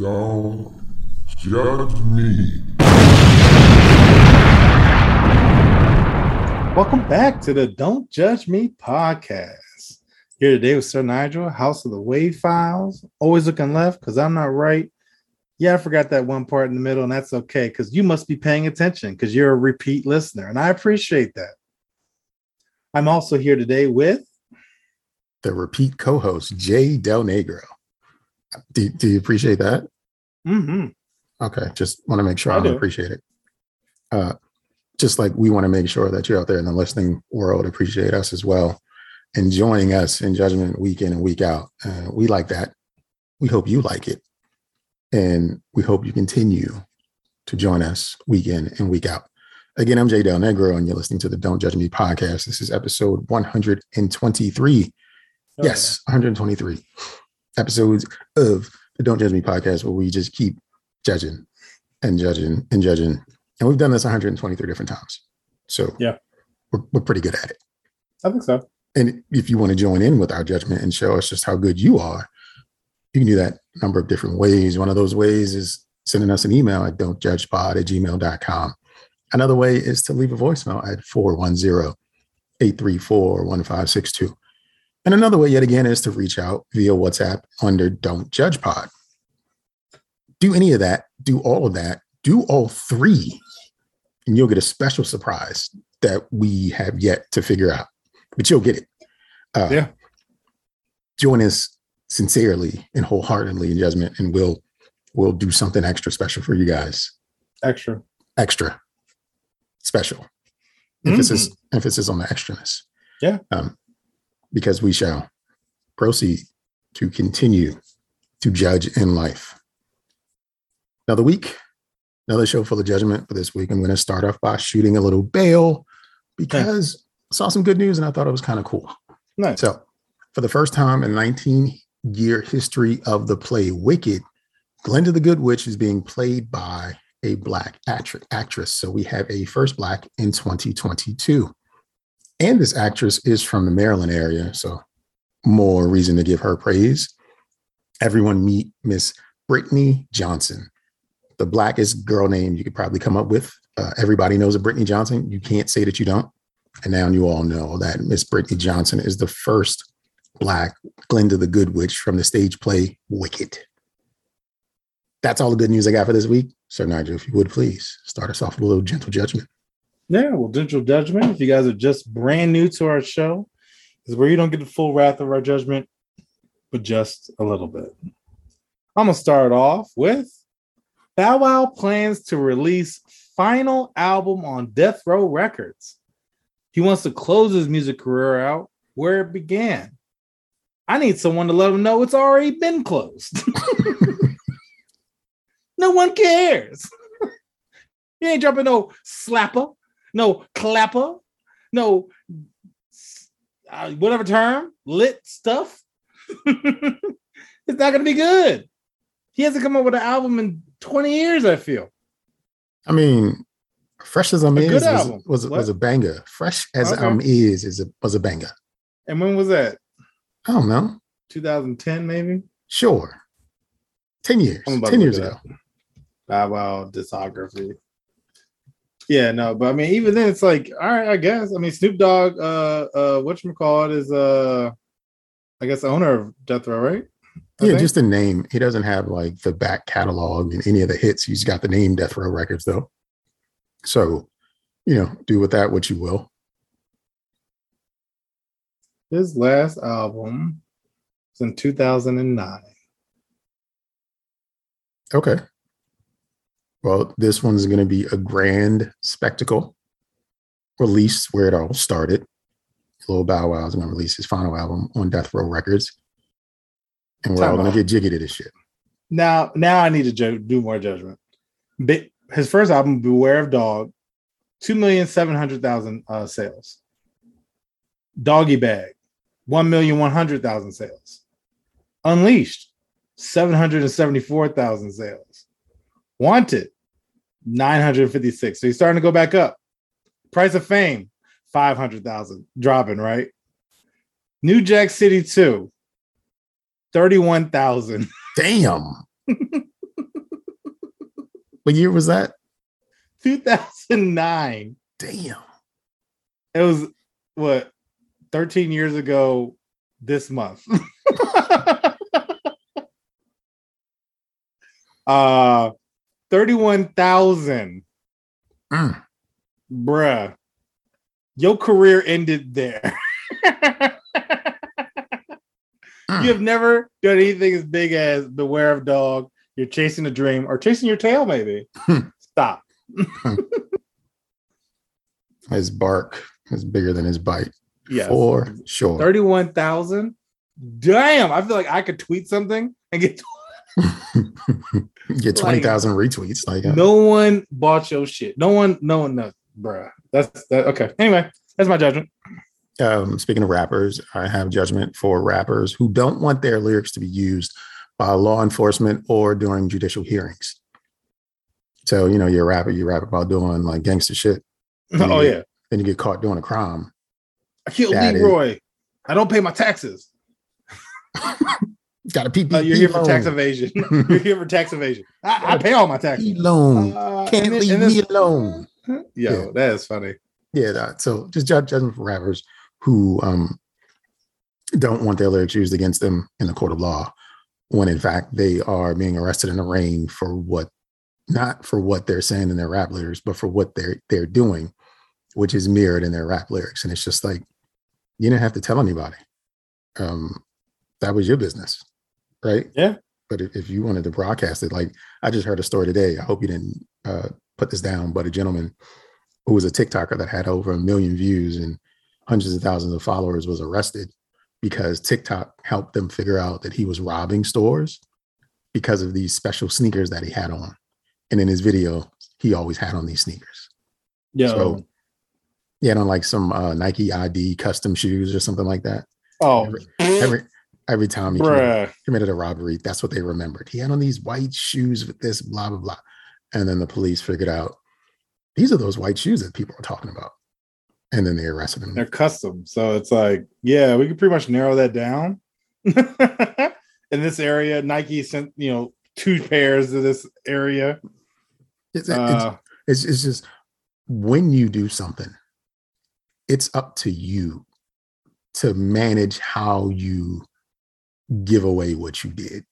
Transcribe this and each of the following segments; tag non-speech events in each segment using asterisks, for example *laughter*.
Don't judge me. Welcome back to the Don't Judge Me podcast. Here today with Sir Nigel, House of the Wave Files. Always looking left because I'm not right. Yeah, I forgot that one part in the middle, and that's okay because you must be paying attention because you're a repeat listener, and I appreciate that. I'm also here today with the repeat co-host Jay Del Negro. Do, do you appreciate that? Mm-hmm. Okay, just want to make sure I I, appreciate it. Uh, just like we want to make sure that you're out there in the listening world appreciate us as well and joining us in judgment week in and week out. Uh, we like that. We hope you like it. And we hope you continue to join us week in and week out. Again, I'm Jay Del Negro, and you're listening to the Don't Judge Me podcast. This is episode 123. Yes, 123 episodes of the Don't Judge Me podcast, where we just keep judging and judging and judging. And we've done this 123 different times. So Yeah. we're, we're pretty good at it. I think so. And if you want to join in with our judgment and show us just how good you are, you can do that a number of different ways. One of those ways is sending us an email at don'tjudgepod at gmail.com. Another way is to leave a voicemail at 410 834 1562. And another way, yet again, is to reach out via WhatsApp under Don't Judge Pod. Do any of that, do all of that, do all three, and you'll get a special surprise that we have yet to figure out, but you'll get it. Uh, Yeah. Join us sincerely and wholeheartedly in judgment, and we'll we'll do something extra special for you guys. Extra. Extra special. Emphasis emphasis on the extraness. Yeah. Um, because we shall proceed to continue to judge in life. Another week, another show full of judgment for this week. I'm going to start off by shooting a little bail because I saw some good news and I thought it was kind of cool. Nice. So, for the first time in 19 year history of the play Wicked, Glinda the Good Witch is being played by a black actress. So we have a first black in 2022. And this actress is from the Maryland area. So more reason to give her praise. Everyone meet Miss Brittany Johnson, the blackest girl name you could probably come up with. Uh, everybody knows a Brittany Johnson. You can't say that you don't. And now you all know that Miss Brittany Johnson is the first black Glinda the Good Witch from the stage play Wicked. That's all the good news I got for this week. Sir Nigel, if you would please start us off with a little gentle judgment. Yeah, well, gentle judgment. If you guys are just brand new to our show, is where you don't get the full wrath of our judgment, but just a little bit. I'm gonna start off with Bow Wow plans to release final album on Death Row Records. He wants to close his music career out where it began. I need someone to let him know it's already been closed. *laughs* no one cares. *laughs* you ain't dropping no slapper no clapper, no uh, whatever term, lit stuff. *laughs* it's not going to be good. He hasn't come up with an album in 20 years, I feel. I mean, Fresh Azimiz was, was, was a banger. Fresh as Okay. I'm is is a was a banger. And when was that? I don't know. 2010, maybe? Sure. 10 years. I'm about to 10 years ago. Bow Wow discography. Yeah, no, but I mean, even then, it's like, all right, I guess. I mean, Snoop Dogg, uh, uh, what you call it, is uh, I guess, owner of Death Row, right? I Yeah, think. just the name. He doesn't have like the back catalog and any of the hits. He's got the name Death Row Records though. So, you know, do with that what you will. His last album was in 2009. Okay. Well, this one's going to be a grand spectacle release where it all started. Lil Bow Wow is going to release his final album on Death Row Records. And we're all going to get jiggy to this shit. Now, now I need to ju- do more judgment. His first album, Beware of Dog, two million seven hundred thousand uh, sales. Doggy Bag, one million one hundred thousand sales. Unleashed, seven hundred and seventy-four thousand sales. Wanted, nine hundred fifty-six. So he's starting to go back up. Price of Fame, five hundred thousand, dropping right. New Jack City two, thirty-one thousand. Damn. What year was that? 2009. Damn. It was what 13 years ago this month. *laughs* uh 31,000. Mm. Bruh. Your career ended there. *laughs* Mm. You have never done anything as big as Beware of Dog, You're Chasing a Dream, or Chasing Your Tail, maybe. Hmm. Stop. *laughs* His bark is bigger than his bite. Yes. For sure. 31,000. Damn. I feel like I could tweet something and get *laughs* Get 20,000 retweets. Like, uh, no one bought your shit. No one, no one knows, bruh. That's that. Okay. Anyway, that's my judgment. um, speaking of rappers, I have judgment for rappers who don't want their lyrics to be used by law enforcement or during judicial hearings. So, you know, you're a rapper, you rap about doing like gangster shit, *laughs* Oh, yeah. then you get caught doing a crime. I killed That is- Leroy. I don't pay my taxes. *laughs* Got a PPP Uh, you're here for tax evasion. *laughs* you're here for tax evasion. I, I pay all my taxes. Loan. Uh, Can't and leave and me alone. Yo, Yeah. that is funny. Yeah, that, so just judge judgment for rappers who um, don't want their lyrics used against them in the court of law, when in fact they are being arrested and arraigned for what, not for what they're saying in their rap lyrics, but for what they're they're doing, which is mirrored in their rap lyrics. And it's just like you didn't have to tell anybody. Um, that was your business, right? Yeah. But if, if you wanted to broadcast it, like I just heard a story today. I hope you didn't uh, put this down, but a gentleman who was a TikToker that had over a million views and hundreds of thousands of followers was arrested because TikTok helped them figure out that he was robbing stores because of these special sneakers that he had on. And in his video, he always had on these sneakers. Yeah. So he had on like some uh, Nike ID custom shoes or something like that. oh, Every every, every time he committed, committed a robbery, that's what they remembered. He had on these white shoes with this, blah, blah, blah. And then the police figured out these are those white shoes that people are talking about. And then they arrested him. They're custom. So it's like, yeah, we could pretty much narrow that down. *laughs* In this area, Nike sent, you know, two pairs to this area. It's, it's, Uh, it's, it's just when you do something, it's up to you to manage how you give away what you did.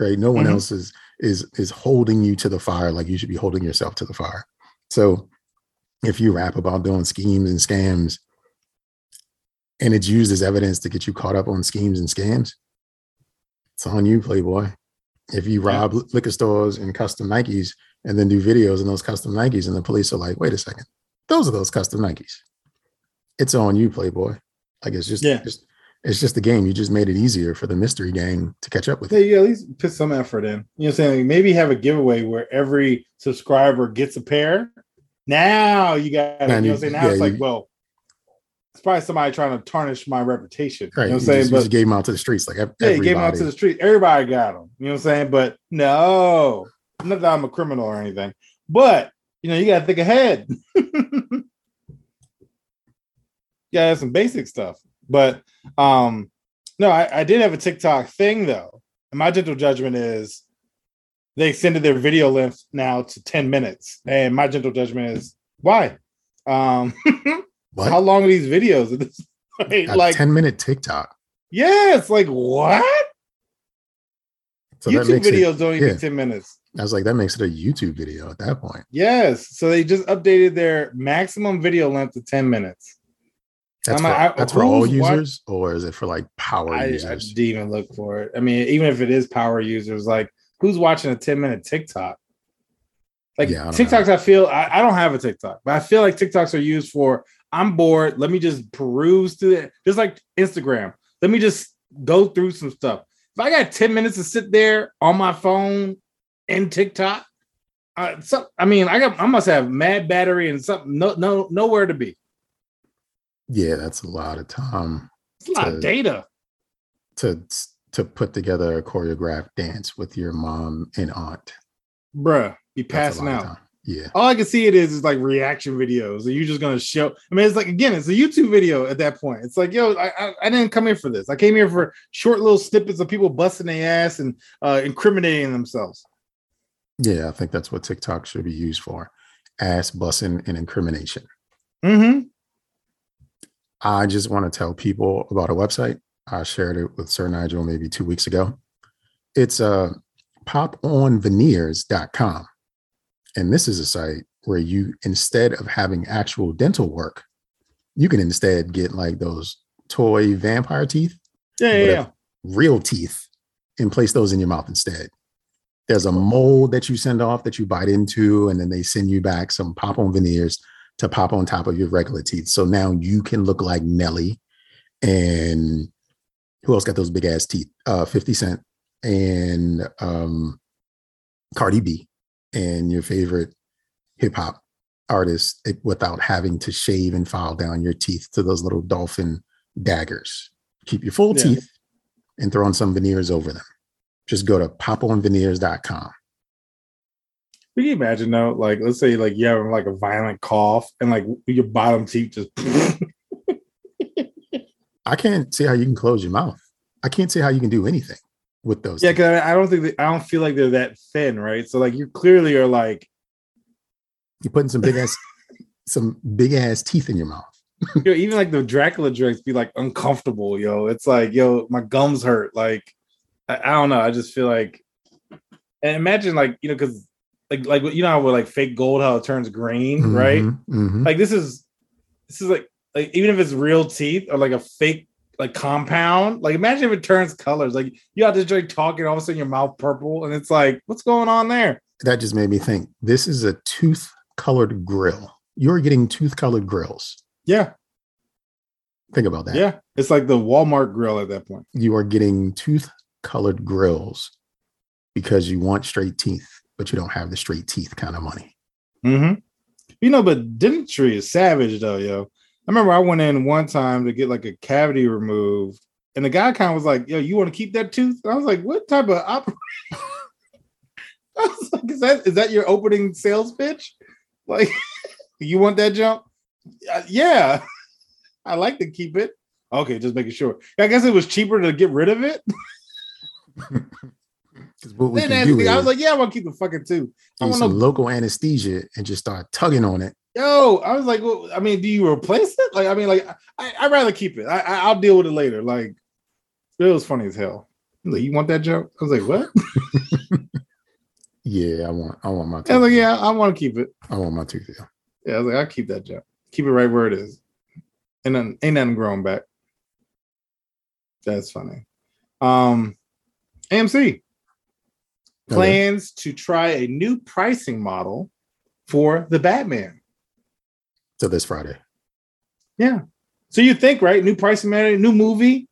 Right. No one Mhm. else is is is holding you to the fire like you should be holding yourself to the fire. So if you rap about doing schemes and scams and it's used as evidence to get you caught up on schemes and scams, it's on you, Playboy. If you Yeah. rob liquor stores and custom Nikes and then do videos in those custom Nikes, and the police are like, wait a second, those are those custom Nikes. It's on you, Playboy. Like it's just, Yeah. just it's just a game. You just made it easier for the mystery gang to catch up with yeah, you. you at least put some effort in. You know what I'm saying? Like maybe have a giveaway where every subscriber gets a pair. Now you got, you know what you- I'm saying? Now yeah, it's like, you- well, it's probably somebody trying to tarnish my reputation. Right. You know what I'm you saying? just, you But just gave them out to the streets. Like ev- Yeah, everybody. gave them out to the street. Everybody got them. You know what I'm saying? But no, not that I'm a criminal or anything. But you know, you gotta think ahead. *laughs* yeah, some basic stuff. But um, no, I, I did have a TikTok thing though. And my gentle judgment is they extended their video length now to 10 minutes. And my gentle judgment is why? Um *laughs* what? how long are these videos point? *laughs* Like 10 minute TikTok. yeah, it's like what? So YouTube makes it, videos don't even yeah. 10 minutes. I was like, that makes it a YouTube video at that point. Yes. So they just updated their maximum video length to 10 minutes. That's, for, I- that's for all users, or is it for like power I, I users? didn't even look for it. I mean, even if it is power users, like who's watching a 10 minute TikTok? Like Yeah, I TikToks, I feel I, I don't have a TikTok, but I feel like TikToks are used for I'm bored. Let me just peruse through it, just like Instagram. Let me just go through some stuff. If I got 10 minutes to sit there on my phone and TikTok, uh, so, I mean, I got I must have mad battery and something no no nowhere to be. Yeah, that's a lot of time It's a lot To- of data. to to put together a choreographed dance with your mom and aunt. Bruh, be passing out. Yeah. all I can see it is is like reaction videos. Are you just gonna show? I mean, it's like again, it's a YouTube video at that point. It's like, yo, I, I, I didn't come here for this. I came here for short little snippets of people busting their ass and uh, incriminating themselves. Yeah, I think that's what TikTok should be used for. Ass bussing and incrimination. Mm-hmm. I just want to tell people about a website. I shared it with Sir Nigel maybe two weeks ago. It's uh, poponveneers.com. And this is a site where you, instead of having actual dental work, you can instead get like those toy vampire teeth, Yeah, yeah, yeah. real teeth, and place those in your mouth instead. There's a mold that you send off that you bite into, and then they send you back some pop on veneers to pop on top of your regular teeth. So now you can look like Nelly and who else got those big ass teeth? Uh, 50 Cent and um, Cardi B and your favorite hip hop artist eh, without having to shave and file down your teeth to those little dolphin daggers. Keep your full Yeah. teeth and throw on some veneers over them. Just go to poponveneers.com. Can you imagine though? Like, let's say like you have like a violent cough and like your bottom teeth just *laughs* I can't see how you can close your mouth. I can't see how you can do anything with those. yeah. Because I don't think that, I don't feel like they're that thin, right? So like you clearly are like You're putting some big ass, *laughs* some big ass teeth in your mouth. *laughs* yo, even like the Dracula drinks be like uncomfortable, yo. It's like yo, my gums hurt. Like I, I don't know. I just feel like and imagine like you know because like like you know how with like fake gold how it turns green, right? Mhm, mhm. like this is this is like like even if it's real teeth or like a fake like compound like imagine if it turns colors like you have to drink talking all of a sudden your mouth purple and it's like what's going on there that just made me think this is a tooth colored grill. You're getting tooth colored grills. yeah Think about that. yeah it's like the walmart grill at that point You are getting tooth colored grills because you want straight teeth, but you don't have the straight teeth kind of money. mm-hmm. you know but dentistry is savage though yo i remember i went in one time to get like a cavity removed and the guy kind of was like yo you want to keep that tooth and i was like what type of operation?" *laughs* I was like, is that is that your opening sales pitch? Like, *laughs* you want that jump? Uh, yeah, *laughs* I like to keep it. Okay, just making sure. I guess it was cheaper to get rid of it. 'Cause what we Then can do me, I was like, yeah, I want to keep the fucking tooth. I want some to, local anesthesia and just start tugging on it. yo. I was like, well, I mean, do you replace it? Like, I mean, like, I I'd rather keep it. I, I I'll deal with it later. Like, it was funny as hell. Like, you want that jump? I was like, what? *laughs* Yeah, I want I want my tooth. I was like, yeah, I want to keep it. I want my tooth. Yeah. Yeah, I was like, I'll keep that jump. Keep it right where it is. And then ain't nothing growing back. That's funny. Um AMC Okay. plans to try a new pricing model for the Batman. So this Friday. Yeah. So you think, right? New pricing model, new movie.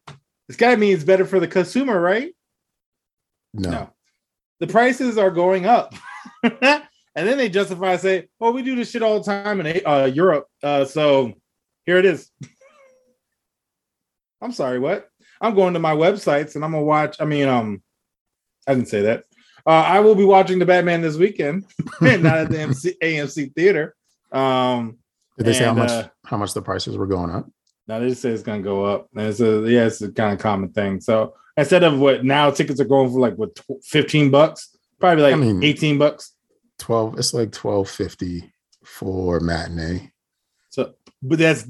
It's gotta mean it's better for the consumer, right? No. The prices are going up. *laughs* and then they justify say, well, we do this shit all the time in uh, Europe." Uh, so here it is. *laughs* I'm sorry, what? I'm going to my websites and I'm gonna watch. I mean, um, I didn't say that. Uh, I will be watching the Batman this weekend, *laughs* not at the MC, AMC theater. Um, Did they say how much uh, how much the prices were going up? now they just say it's gonna go up. And it's a yeah, it's a kind of common thing. So instead of what now tickets are going for like what 15 bucks, probably like I mean- 18 bucks. 12 it's like 1250 for matinee. So, but that's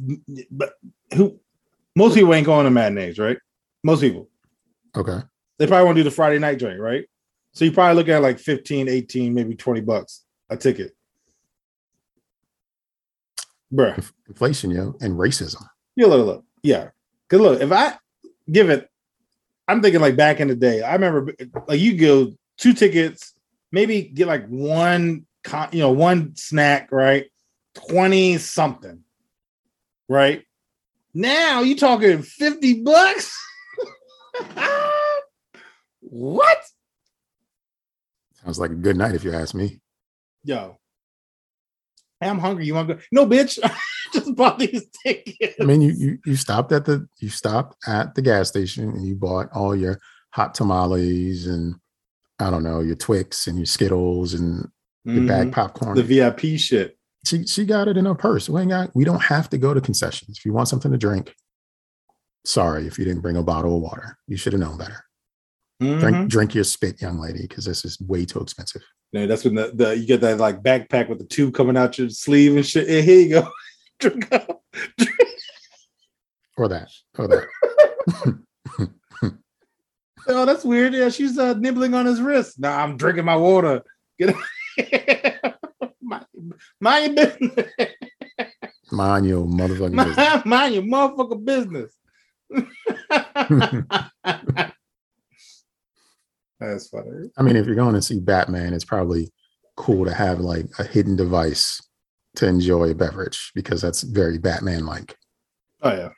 but who most people ain't going to matinees, right? Most people Okay. they probably want to do the Friday night joint, right? So you probably look at like 15, 18, maybe 20 bucks a ticket. Bruh, Inf- Inflation, yo, and racism. you look, look, yeah. Cause look, if I give it, I'm thinking like back in the day. I remember like you go two tickets, maybe get like one, con- you know, one snack, right? Twenty something, right? Now you talking fifty bucks? *laughs* what? Sounds like a good night if you ask me. Yo, hey, I'm hungry. You want to go? No, bitch. *laughs* Just bought these tickets. I mean, you you you stopped at the you stopped at the gas station and you bought all your hot tamales and I don't know, your Twix and your Skittles and your bag Mhm. popcorn. the VIP shit. she she got it in her purse. We ain't got we don't have to go to concessions. If you want something to drink, sorry if you didn't bring a bottle of water. You should have known better. Mhm. Drink, drink your spit, young lady, because this is way too expensive. No, that's when the, the you get that like backpack with the tube coming out your sleeve and shit. Yeah, here you go. *laughs* Drink up. Or that. Or that. *laughs* Oh, that's weird. Yeah, she's uh, nibbling on his wrist. Nah, I'm drinking my water. Get *laughs* mind, mind your business. Mind your motherfucking business. Mind your motherfucking business. That's funny. I mean, if you're going to see Batman, it's probably cool to have like a hidden device to enjoy a beverage because that's very Batman like. Oh yeah,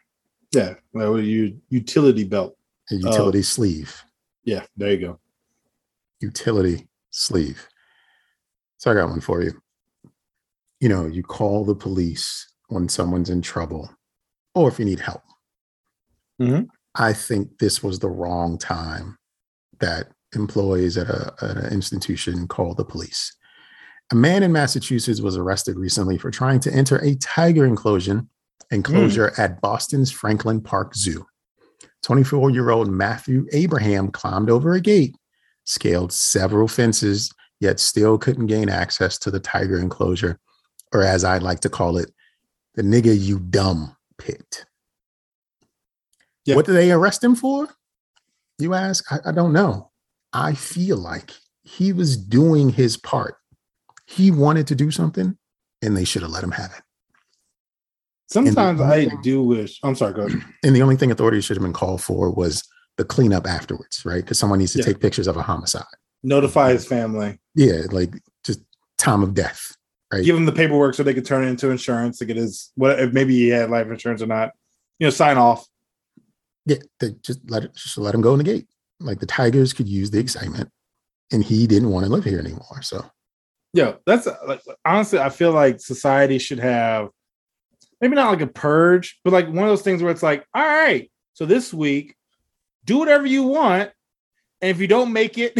yeah. Well, you utility belt. A utility sleeve. Yeah, there you go. Utility sleeve. So I got one for you. You know, you call the police when someone's in trouble or if you need help. Mhm. I think this was the wrong time that employees at, a, at an institution called the police. A man in Massachusetts was arrested recently for trying to enter a tiger enclosure hmm. enclosure at Boston's Franklin Park Zoo. 24 year old Matthew Abraham climbed over a gate, scaled several fences, yet still couldn't gain access to the tiger enclosure, or as I'd like to call it, the nigga you dumb pit. Yeah. What did they arrest him for? You ask? I, I don't know. I feel like he was doing his part. He wanted to do something and they should have let him have it. Sometimes I thing- do wish. I'm sorry, go ahead. *clears throat* And the only thing authorities should have been called for was the cleanup afterwards, right? Because someone needs to Yeah. take pictures of a homicide. Notify his family. Yeah, like just time of death, right? Give him the paperwork so they could turn it into insurance to get his what if maybe he had life insurance or not. You know, sign off. yeah, they just let it, just let him go in the gate. Like the Tigers could use the excitement, and he didn't want to live here anymore. So Yeah, that's uh, like honestly, I feel like society should have maybe not like a purge, but like one of those things where it's like, all right, so this week, do whatever you want, and if you don't make it,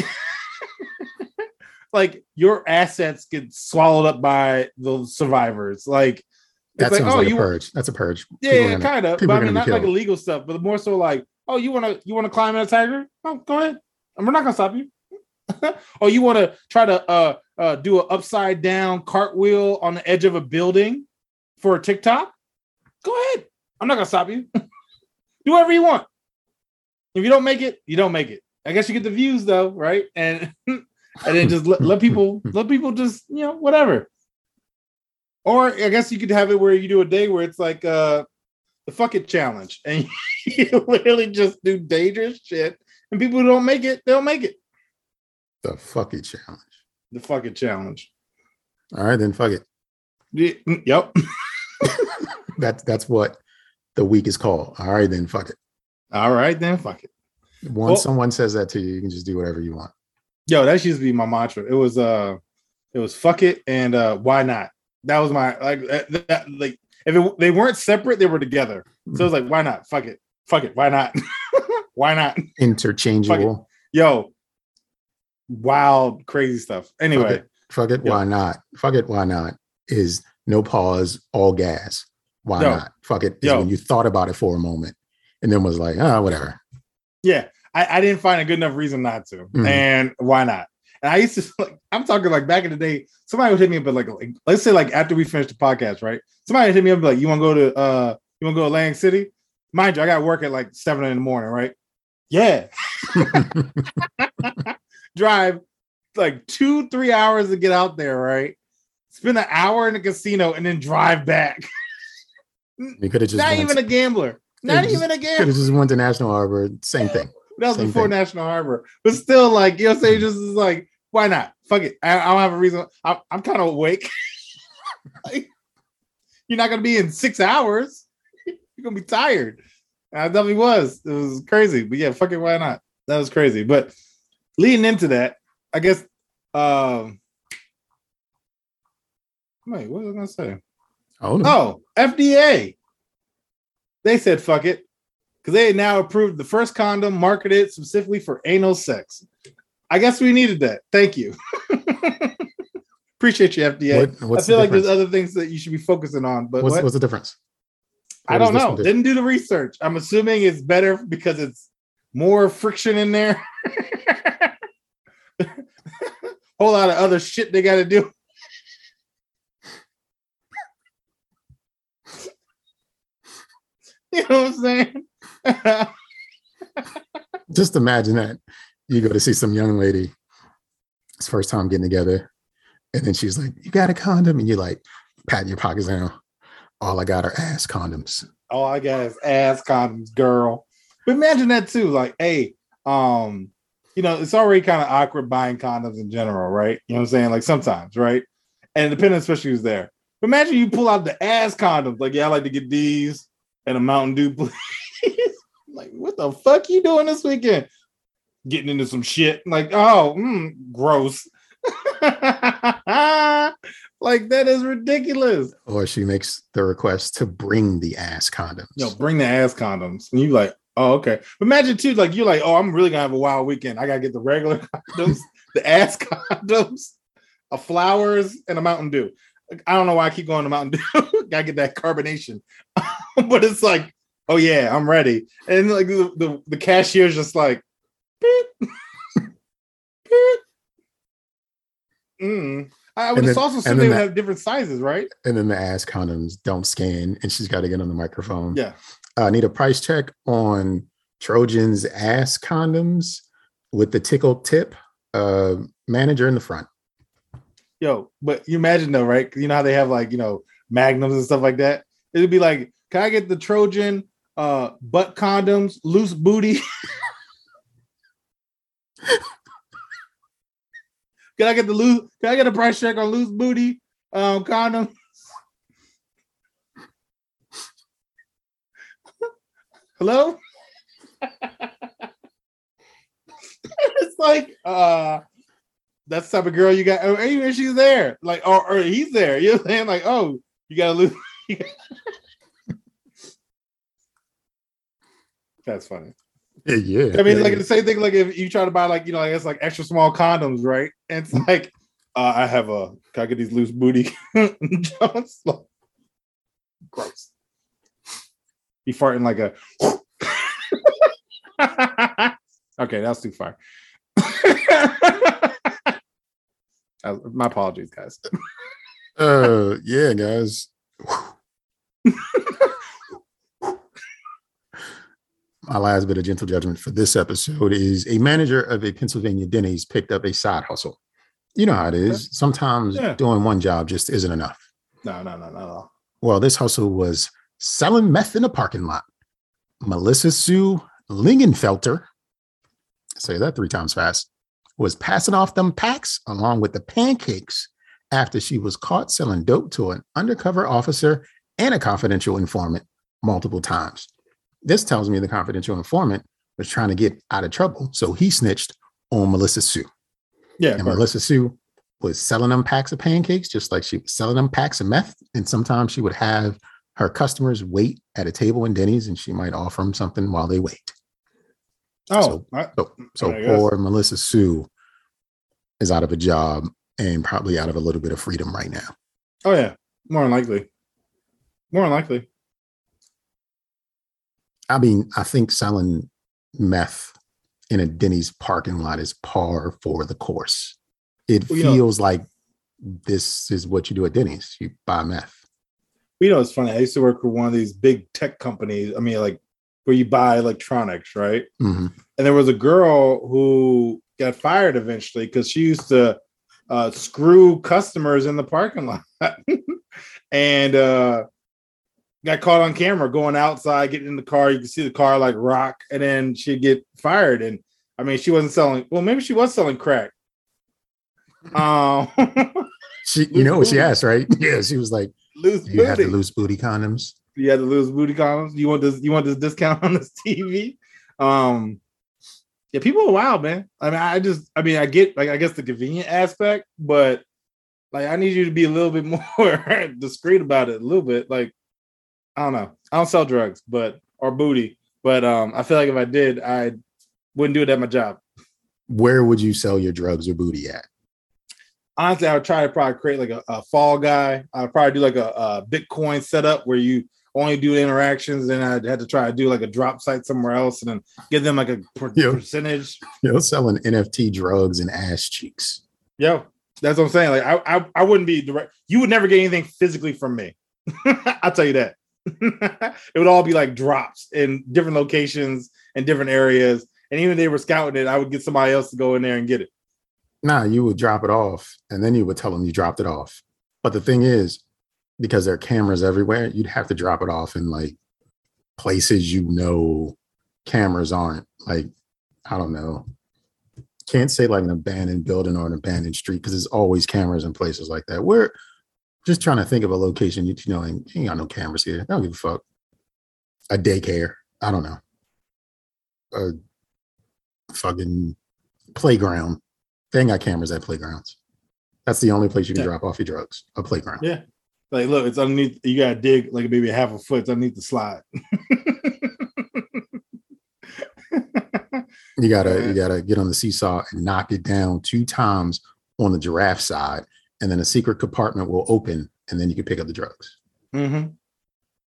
*laughs* like your assets get swallowed up by the survivors. Like that it's like, sounds oh, like you a purge. That's a purge. People yeah, kind of, but I mean not be like illegal stuff, but more so like, oh, you want to you want to climb in a tiger? Oh, go ahead, and we're not gonna stop you. *laughs* oh, you want to try to uh uh do an upside down cartwheel on the edge of a building for a TikTok? Go ahead. I'm not gonna stop you. *laughs* do whatever you want. If you don't make it, you don't make it. I guess you get the views though, right? And *laughs* and then just let, let people let people just you know whatever. Or I guess you could have it where you do a day where it's like uh the fuck it challenge, *laughs* and you literally just do dangerous shit, and people who don't make it, they'll make it. the fuck it challenge. The fuck it challenge. All right, then fuck it. Yeah, mm, Yep. *laughs* That's that's what the week is called. All right, then fuck it. All right, then fuck it. Once Well- someone says that to you, you can just do whatever you want. Yo, that used to be my mantra. It was uh, it was fuck it and uh, why not? That was my like that, that- like if it, they weren't separate, they were together. So it was like, why not? Fuck it, fuck it, why not? *laughs* why not? Interchangeable. Yo, wild, crazy stuff. Anyway, it. Fuck it. Yeah. Why not? Fuck it. Why not? Is no pause, all gas. Why Yo. not? Fuck it. Is Yo. when you thought about it for a moment and then was like, ah, whatever. yeah, I, I didn't find a good enough reason not to, Mhm. and why not? And I used to *laughs* like, I'm talking like back in the day, somebody would hit me up, but like, like let's say like after we finished the podcast, right? Somebody hit me up like, you want to go to uh, you want to go to Atlantic City? Mind you, I got work at like seven in the morning, right? Yeah, *laughs* drive like two, three hours to get out there, right? Spend an hour in the casino and then drive back. You could have just Not even a gambler. Not just- even a gambler, could have just went to National Harbor. Same thing. That was Same before thing. National Harbor, but still, like you know, saying just is like, why not? Fuck it. I, I don't have a reason. I'm, I'm kind of awake. *laughs* Like, you're not gonna be in six hours. *laughs* You're gonna be tired. And I definitely was. It was crazy, but yeah, fuck it. Why not? That was crazy. But leading into that, I guess. Um, wait, what was I gonna say? Oh, no. Oh, FDA. They said fuck it. Because they now approved the first condom marketed specifically for anal sex. I guess we needed that. Thank you. *laughs* Appreciate you, FDA. What- I feel the like there's other things that you should be focusing on, but what's, what? what's the difference? I What does don't know. do? Didn't do the research. I'm assuming it's better because it's more friction in there. *laughs* Whole lot of other shit they got to do. *laughs* you know what I'm saying? *laughs* Just imagine that you go to see some young lady, it's first time getting together, and then she's like, "You got a condom?" And you're like, patting your pockets down. All I got are ass condoms. All I got is ass condoms, girl. But imagine that too. Like, hey, um, you know, it's already kind of awkward buying condoms in general, right? You know what I'm saying? Like sometimes, right? And depending especially who's there. But imagine you pull out the ass condoms, like, yeah, I like to get these and a Mountain Dew, *laughs* please. Like, what the fuck you doing this weekend? Getting into some shit. Like, oh, mm, gross. *laughs* like that is ridiculous. Or she makes the request to bring the ass condoms. Yo, bring the ass condoms. And you like, oh, okay. But imagine too, like you're like, oh, I'm really gonna have a wild weekend. I gotta get the regular *laughs* condoms, the ass condoms, a flowers, and a Mountain Dew. I don't know why I keep going to Mountain Dew. *laughs* gotta get that carbonation. but it's like, oh yeah, I'm ready. And like the, the, the cashier's just like, beep, *laughs* beep. Mm. I would then- also assume they would that- have different sizes, right? And then the ass condoms don't scan, and she's got to get on the microphone. Yeah. I need a price check on Trojan's ass condoms with the tickle tip uh, manager in the front. Yo, but you imagine though, right? You know how they have like you know magnums and stuff like that. It'd be like, can I get the Trojan uh butt condoms, loose booty? *laughs* can I get the loose? Can I get a price check on loose booty um condom? *laughs* Hello. *laughs* it's like uh that's the type of girl you got. Or even she's there, like, or, or he's there. You know what I'm saying? Like, oh, you gotta lose. That's funny. Yeah, yeah. I mean, like yeah. the same thing. Like if you try to buy, like you know, I guess like extra small condoms, right? And it's like, uh, I have a. Can I get these loose booty? *laughs* Jones? Gross. He farting like a. *laughs* okay, that's too far. *laughs* Uh, my apologies, guys. Uh, yeah, guys. My last bit of gentle judgment for this episode is a manager of a Pennsylvania Denny's picked up a side hustle. You know how it is. Sometimes Yeah. doing one job just isn't enough. No, no, no, at all. Well, this hustle was selling meth in a parking lot. Melissa Sue Lingenfelter, say that three times fast, was passing off them packs along with the pancakes after she was caught selling dope to an undercover officer and a confidential informant multiple times. This tells me the confidential informant was trying to get out of trouble, so he snitched on Melissa Sue. Yeah, And. Melissa Sue was selling them packs of pancakes, just like she was selling them packs of meth. And sometimes she would have her customers wait at a table in Denny's and she might offer them something while they wait. oh, I- So, so I poor Melissa Sue is out of a job and probably out of a little bit of freedom right now. oh yeah, more than likely. More than likely. I mean, I think selling meth in a Denny's parking lot is par for the course. It Well, you know- feels like this is what you do at Denny's. You buy meth. You know, it's funny. I used to work for one of these big tech companies. I mean, like where you buy electronics, right? Mhm. And there was a girl who got fired eventually because she used to uh, screw customers in the parking lot, *laughs* and uh, got caught on camera going outside, getting in the car. You can see the car like rock, and then she'd get fired. And I mean, she wasn't selling. Well, maybe she was selling crack. Um, *laughs* She, you know what she asked, right? *laughs* Yeah, she was like, loose "You have the booty. loose booty condoms." You had to lose booty condoms. You want this? You want this discount *laughs* on this TV? Um, yeah, people are wild, man. I mean, I just, I mean, I get like, I guess the convenient aspect, but like, I need you to be a little bit more discreet about it. A little bit, like, I don't know. I don't sell drugs, but or booty, but um, I feel like if I did, I wouldn't do it at my job. Where would you sell your drugs or booty at? honestly, I would try to probably create like a, a fall guy. I'd probably do like a, a Bitcoin setup where you only do interactions. Then I had to try to do like a drop site somewhere else, and then give them like a per- Yeah. percentage. You know, selling NFT drugs and ass cheeks. Yo, that's what I'm saying. Like I, I, I wouldn't be direct. You would never get anything physically from me. *laughs* I'll tell you that. *laughs* it would all be like drops in different locations and different areas. And even if they were scouting it, I would get somebody else to go in there and get it. Nah, you would drop it off and then you would tell them you dropped it off. But the thing is, because there are cameras everywhere, you'd have to drop it off in like places you know cameras aren't. Like, I don't know. Can't say like an abandoned building or an abandoned street because there's always cameras in places like that. We're just trying to think of a location you, you know, ain't, ain't got no cameras here. I don't give a fuck. A daycare. I don't know. A fucking playground. They ain't got cameras at playgrounds. That's the only place you can Yeah. drop off your drugs. A playground. Yeah. Like, look, it's underneath. You gotta dig like maybe half a foot. It's underneath the slide. *laughs* You gotta you gotta get on the seesaw and knock it down two times on the giraffe side, and then a secret compartment will open, and then you can pick up the drugs. Mm-hmm.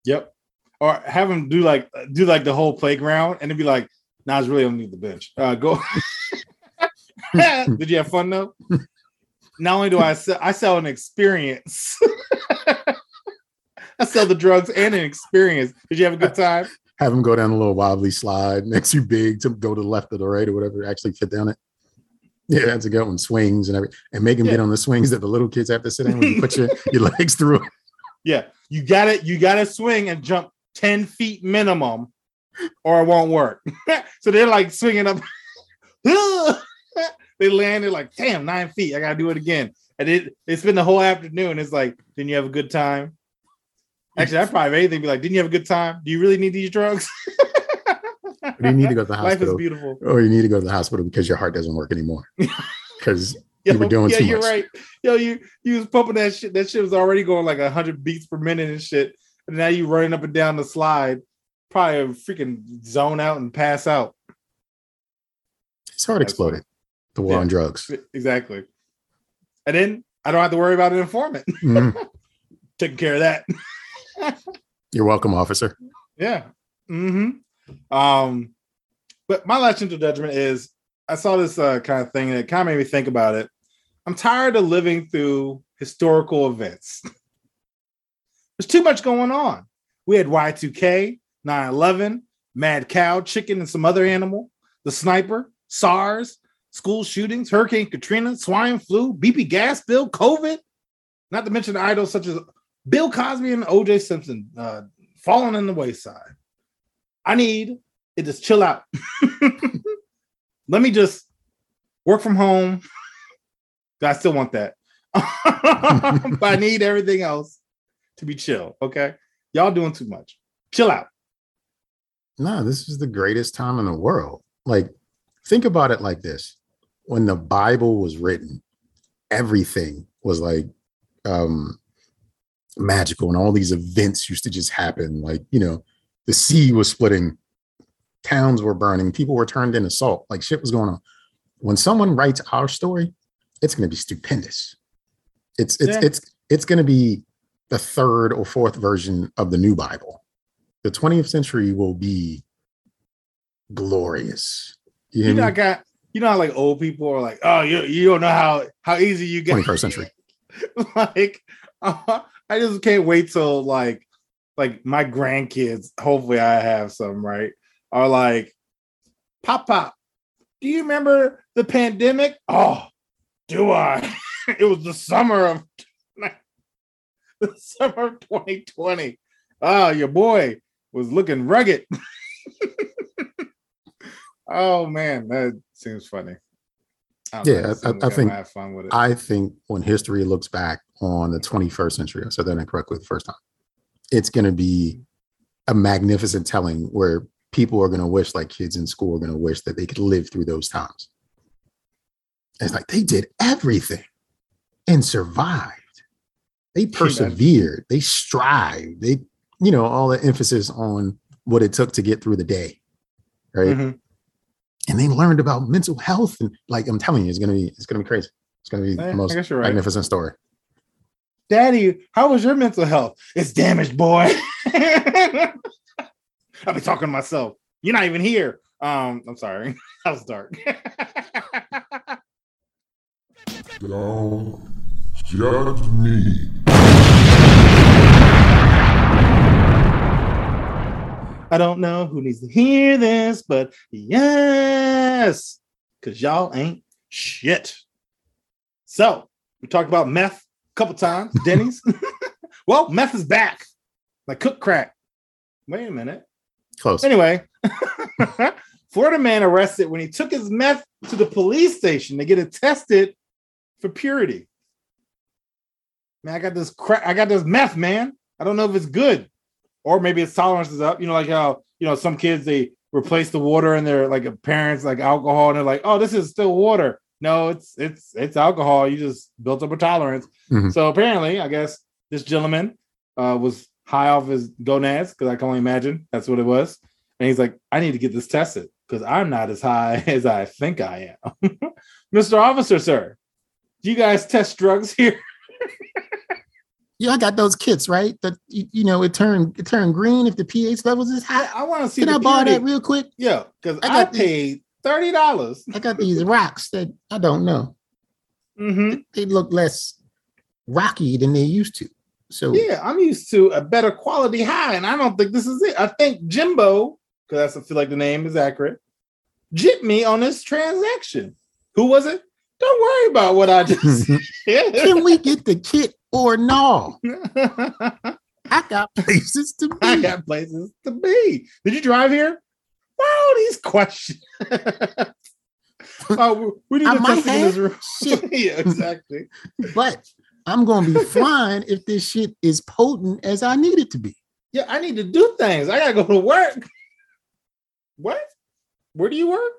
Yep. Or have them do like do like the whole playground, and it'd be like, "Nah, it's really underneath the bench." Uh, go. *laughs* Did you have fun though? *laughs* Not only do I sell, I sell an experience. *laughs* I sell the drugs and an experience. Did you have a good time? Have them go down a little wobbly slide next to big to go to the left or the right or whatever. Actually fit down it. Yeah, that's a good one. Swings and everything, and make them Yeah. get on the swings that the little kids have to sit in when you put your, *laughs* your legs through. Yeah, you got it. You got to swing and jump ten feet minimum, or it won't work. *laughs* so they're like swinging up. *laughs* they landed like, damn, nine feet. I gotta do it again. And it it's been the whole afternoon. It's like, didn't you have a good time? Actually, I probably anything be like, didn't you have a good time? Do you really need these drugs? *laughs* You need to go to the Life is hospital, beautiful. or you need to go to the hospital because your heart doesn't work anymore. Because *laughs* Yo, You were doing yeah, too you're much. right. Yo, you you was pumping that shit. That shit was already going like hundred beats per minute and shit. And now you running up and down the slide, probably freaking zone out and pass out. his heart That's exploded. The war Yeah. on drugs. Exactly. And then I don't have to worry about an informant. *laughs* Mhm. Taking care of that. You're welcome, officer. Yeah. hmm Um, but my last gentle judgment is I saw this uh, kind of thing and it kind of made me think about it. I'm tired of living through historical events. *laughs* There's too much going on. We had Y2K, 9 11, Mad Cow, Chicken, and some other animal, the sniper, SARS, school shootings, Hurricane Katrina, swine flu, BP gas bill, COVID, not to mention idols such as Bill Cosby and OJ Simpson uh, falling in the wayside. I need it just chill out. *laughs* Let me just work from home. I still want that. *laughs* but I need everything else to be chill. Okay. Y'all doing too much. Chill out. No, this is the greatest time in the world. Like, think about it like this when the Bible was written, everything was like um magical and all these events used to just happen. Like, you know, the sea was splitting, towns were burning, people were turned into salt, like shit was going on. When someone writes our story, it's gonna be stupendous. It's it's Yeah. it's it's gonna be the third or fourth version of the new Bible. The 20th century will be glorious. You You know, I got you know how like old people are like, oh, you you don't know how how easy you get 21st century. *laughs* like uh, I just can't wait till like like my grandkids, hopefully I have some, right? Are like, Pop Pop, do you remember the pandemic? Oh, do I? *laughs* it was the summer of *laughs* the summer of 2020. Oh, ah, your boy was looking rugged. *laughs* oh man, that seems funny. don't Yeah, know, I- I- I think have fun with it. I think when history looks back on the 21st century, I said that incorrectly the first time, it's going to be a magnificent telling where people are going to wish, like kids in school are going to wish that they could live through those times. It's like they did everything and survived. They *laughs* persevered, they strived, they, you know, all the emphasis on what it took to get through the day. Right. Mhm. And they learned about mental health. And like I'm telling you, it's gonna be it's gonna be crazy. It's gonna be Eh, the most right. magnificent story. Daddy, how was your mental health? It's damaged, boy. *laughs* I'll be talking to myself. You're not even here. Um, I'm sorry. *laughs* that was dark. *laughs* Don't judge me. I don't know who needs to hear this, but yes, because y'all ain't shit. So we talked about meth couple times, Denny's. *laughs* well, meth is back. Like cook crack. Wait a minute. Close. Anyway, *laughs* Florida man arrested when he took his meth to the police station to get it tested for purity. Man, I got this crack. I got this meth, man. I don't know if it's good, or maybe its tolerance is up. You know, like how you know some kids they replace the water in their like parents like alcohol, and they're like, "Oh, this is still water." No, it's it's it's alcohol. You just built up a tolerance. Mhm. So apparently, I guess this gentleman uh, was high off his gonads because I can only imagine that's what it was. And he's like, I need to get this tested because I'm not as high *laughs* as I think I am. *laughs* Mr. Officer, sir, do you guys test drugs here? *laughs* Yeah, I got those kits, right? That you, you know, it turned it turned green if the pH levels is high. I want to see Can the I borrow that real quick? Yeah, because I I, paid thirty dollars. I got these rocks that I don't know. Mm-hmm. They look less rocky than they used to. So Yeah, I'm used to a better quality high, and I don't think this is it. I think Jimbo, because I feel like the name is accurate, jipped me on this transaction. Who was it? Don't worry about what I just *laughs* said. can we get the kit or no? *laughs* I got places to be. I got places to be. Did you drive here? Wow, these questions. oh, we need I to might in this room. Shit. *laughs* yeah, exactly. but I'm gonna be fine if this shit is potent as I need it to be. Yeah, I need to do things. I gotta go to work. What? Where do you work?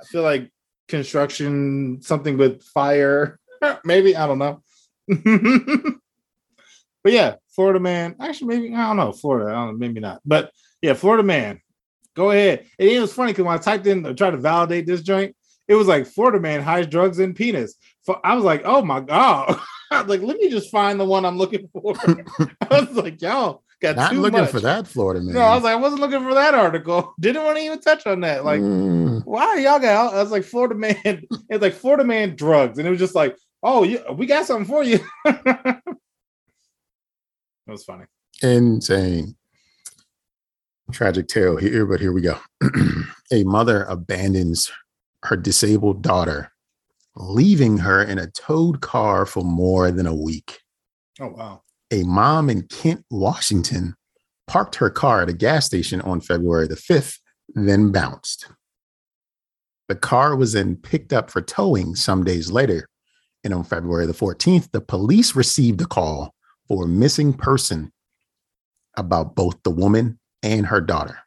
I feel like construction, something with fire. *laughs* Maybe I don't know. *laughs* but yeah, Florida man. Actually, maybe I don't know. Florida, I don't know, maybe not. But yeah, Florida man. Go ahead. And it was funny because when I typed in to try to validate this joint, it was like Florida man hides drugs in penis. I was like, oh my god. *laughs* Like, let me just find the one I'm looking for. *laughs* I was like, y'all got Not looking much. for that, Florida man. No, I was like, I wasn't looking for that article. *laughs* Didn't want to even touch on that. Like, Mm, why y'all got? I was like, Florida man. It's like Florida man drugs, and it was just like, oh, you, we got something for you. that was funny. insane. Tragic tale here, but here we go. *clears throat* a mother abandons her disabled daughter, leaving her in a towed car for more than a week. Oh wow. a mom in Kent, Washington, parked her car at a gas station on February the 5th, then bounced. The car was then picked up for towing some days later. And on February the 14th, the police received a call for a missing person about both the woman and her daughter.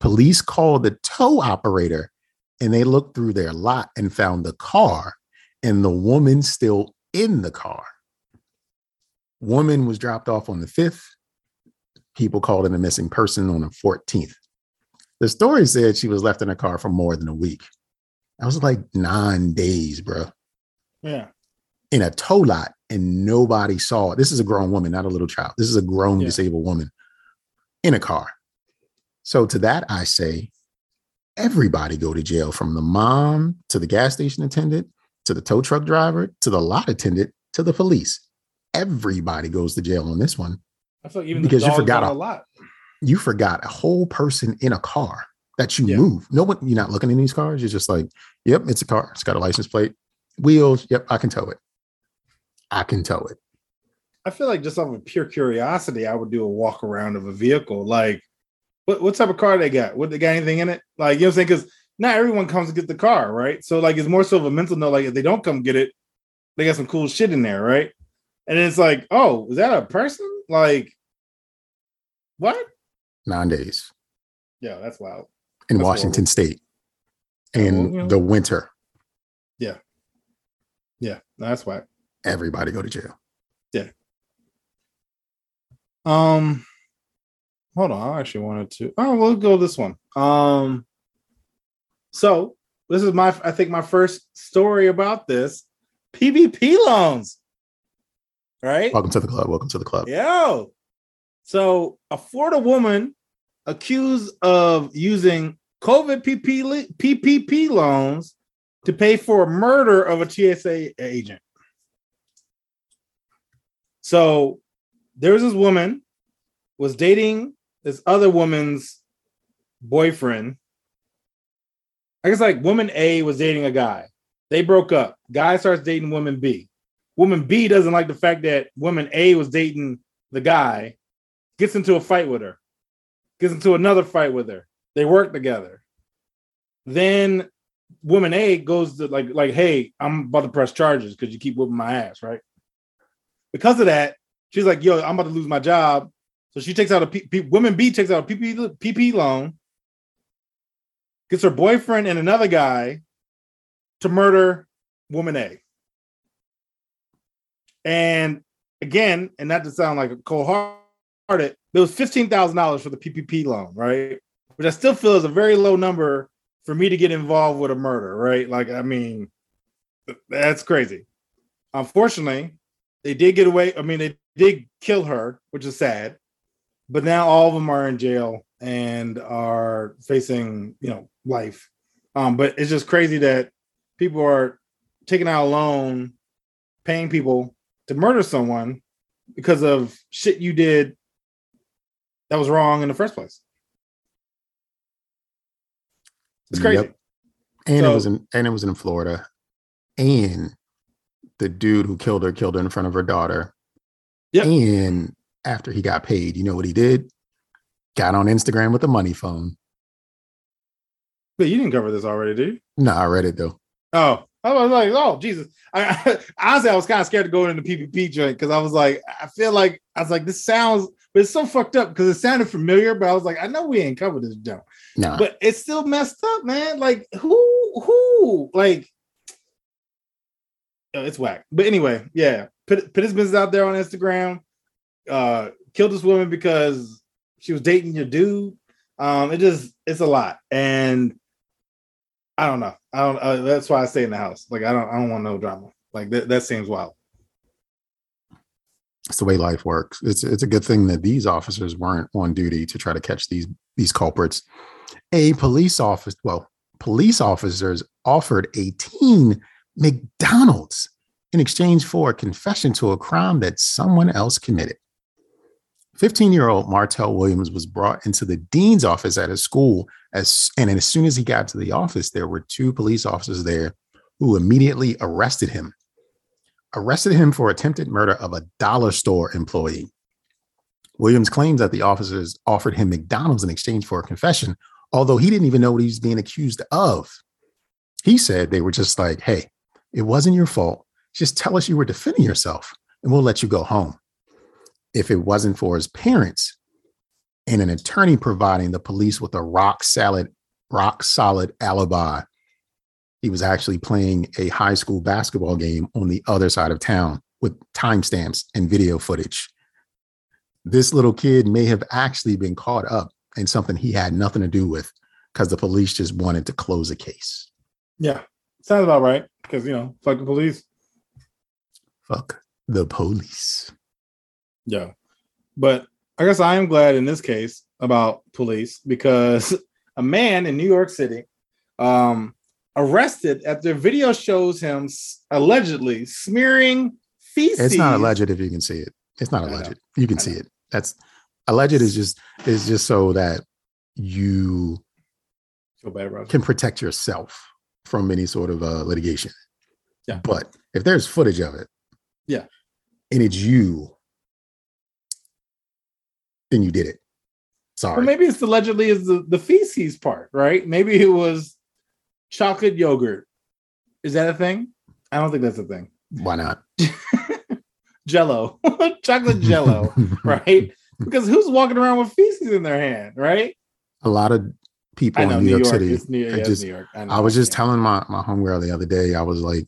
Police called the tow operator and they looked through their lot and found the car and the woman still in the car. Woman was dropped off on the 5th. People called in a missing person on the 14th. The story said she was left in a car for more than a week. I was like nine days, bro, Yeah. in a tow lot, and nobody saw it. This is a grown woman, not a little child. This is a grown Yeah. disabled woman in a car. So to that, I say, everybody go to jail from the mom to the gas station attendant to the tow truck driver to the lot attendant to the police. Everybody goes to jail on this one. I feel like even Because you forgot a- a lot. You forgot a whole person in a car that you Yeah. move. No one, you're not looking in these cars. You're just like, yep, it's a car. It's got a license plate, wheels. Yep, I can tow it. I can tow it. I feel like just off of pure curiosity, I would do a walk around of a vehicle. Like, what, what type of car they got? What they got anything in it? Like, you know what I'm saying? Because not everyone comes to get the car, right? So, like, it's more so of a mental note. Like, if they don't come get it, they got some cool shit in there, right? And it's like, oh, is that a person? Like, what? Nine days Yeah, that's wild. in That's Washington horrible. State in oh, well, the winter. Yeah. Yeah, that's why. Everybody go to jail. Um, hold on. I actually wanted to. Oh, we'll go this one. Um, so this is my, I think my first story about this PPP loans. Right? Welcome to the club. Welcome to the club. Yo, So, a Florida woman accused of using COVID PP PPP loans to pay for a murder of a TSA agent. So, there was this woman was dating this other woman's boyfriend. I guess like woman A was dating a guy. They broke up. Guy starts dating woman B. Woman B doesn't like the fact that woman A was dating the guy, gets into a fight with her, gets into another fight with her. They work together. Then woman A goes to like, like, hey, I'm about to press charges because you keep whooping my ass, right? Because of that, she's like, yo, I'm about to lose my job. So she takes out a P, P, woman B takes out a PP, PP loan, gets her boyfriend and another guy to murder woman A. And again, and not to sound like a cold hearted, there was fifteen thousand dollars for the PPP loan, right? Which I still feel is a very low number for me to get involved with a murder, right? Like, I mean, that's crazy. Unfortunately, they did get away. I mean, they did kill her, which is sad. But now all of them are in jail and are facing, you know, life. Um, but it's just crazy that people are taking out a loan, paying people to murder someone because of shit you did that was wrong in the first place. It's crazy. Yep. And so, it was in and it was in Florida. And the dude who killed her killed her in front of her daughter. Yeah. And after he got paid, you know what he did? Got on Instagram with a money phone. But you didn't cover this already, did you? No, I read it though. Oh, I was like, oh Jesus! I, I *laughs* honestly, I was kind of scared to go into the PPP joint because I was like, I feel like I was like, this sounds, but it's so fucked up because it sounded familiar, but I was like, I know we ain't covered this junk. No, but it's still messed up, man. Like who, who, like, it's whack. But anyway, yeah, put put his business out there on Instagram. Uh, killed this woman because she was dating your dude. Um, it just it's a lot, and I don't know. I don't. Uh, that's why I stay in the house. Like I don't. I don't want no drama. Like that. That seems wild. It's the way life works. It's it's a good thing that these officers weren't on duty to try to catch these these culprits. A police officer, well, police officers offered a teen McDonald's in exchange for a confession to a crime that someone else committed. 15 year old Martell Williams was brought into the dean's office at his school. As, and as soon as he got to the office, there were two police officers there who immediately arrested him. Arrested him for attempted murder of a dollar store employee. Williams claims that the officers offered him McDonald's in exchange for a confession, although he didn't even know what he was being accused of. He said they were just like, hey, it wasn't your fault. Just tell us you were defending yourself and we'll let you go home if it wasn't for his parents and an attorney providing the police with a rock solid, rock solid alibi. He was actually playing a high school basketball game on the other side of town with timestamps and video footage. This little kid may have actually been caught up in something he had nothing to do with because the police just wanted to close a case. Yeah, sounds about right. Because, you know, fuck the police. Fuck the police. Yeah. But I guess I am glad in this case about police because *laughs* a man in New York City um, arrested after video shows him allegedly smearing feces. It's not alleged if you can see it. It's not alleged. You can see it. That's alleged is just is just so that you bad, can protect yourself from any sort of uh, litigation. Yeah. But if there's footage of it, yeah, and it's you then you did it. Sorry. Or maybe it's allegedly is the, the feces part, right? Maybe it was chocolate yogurt. Is that a thing? I don't think that's a thing. Why not? *laughs* jello. *laughs* chocolate jello, *laughs* right? Because who's walking around with feces in their hand, right? A lot of people know, in New, York, York, City. New, yeah, just, New York. I, I was just yeah. telling my, my homegirl the other day, I was like,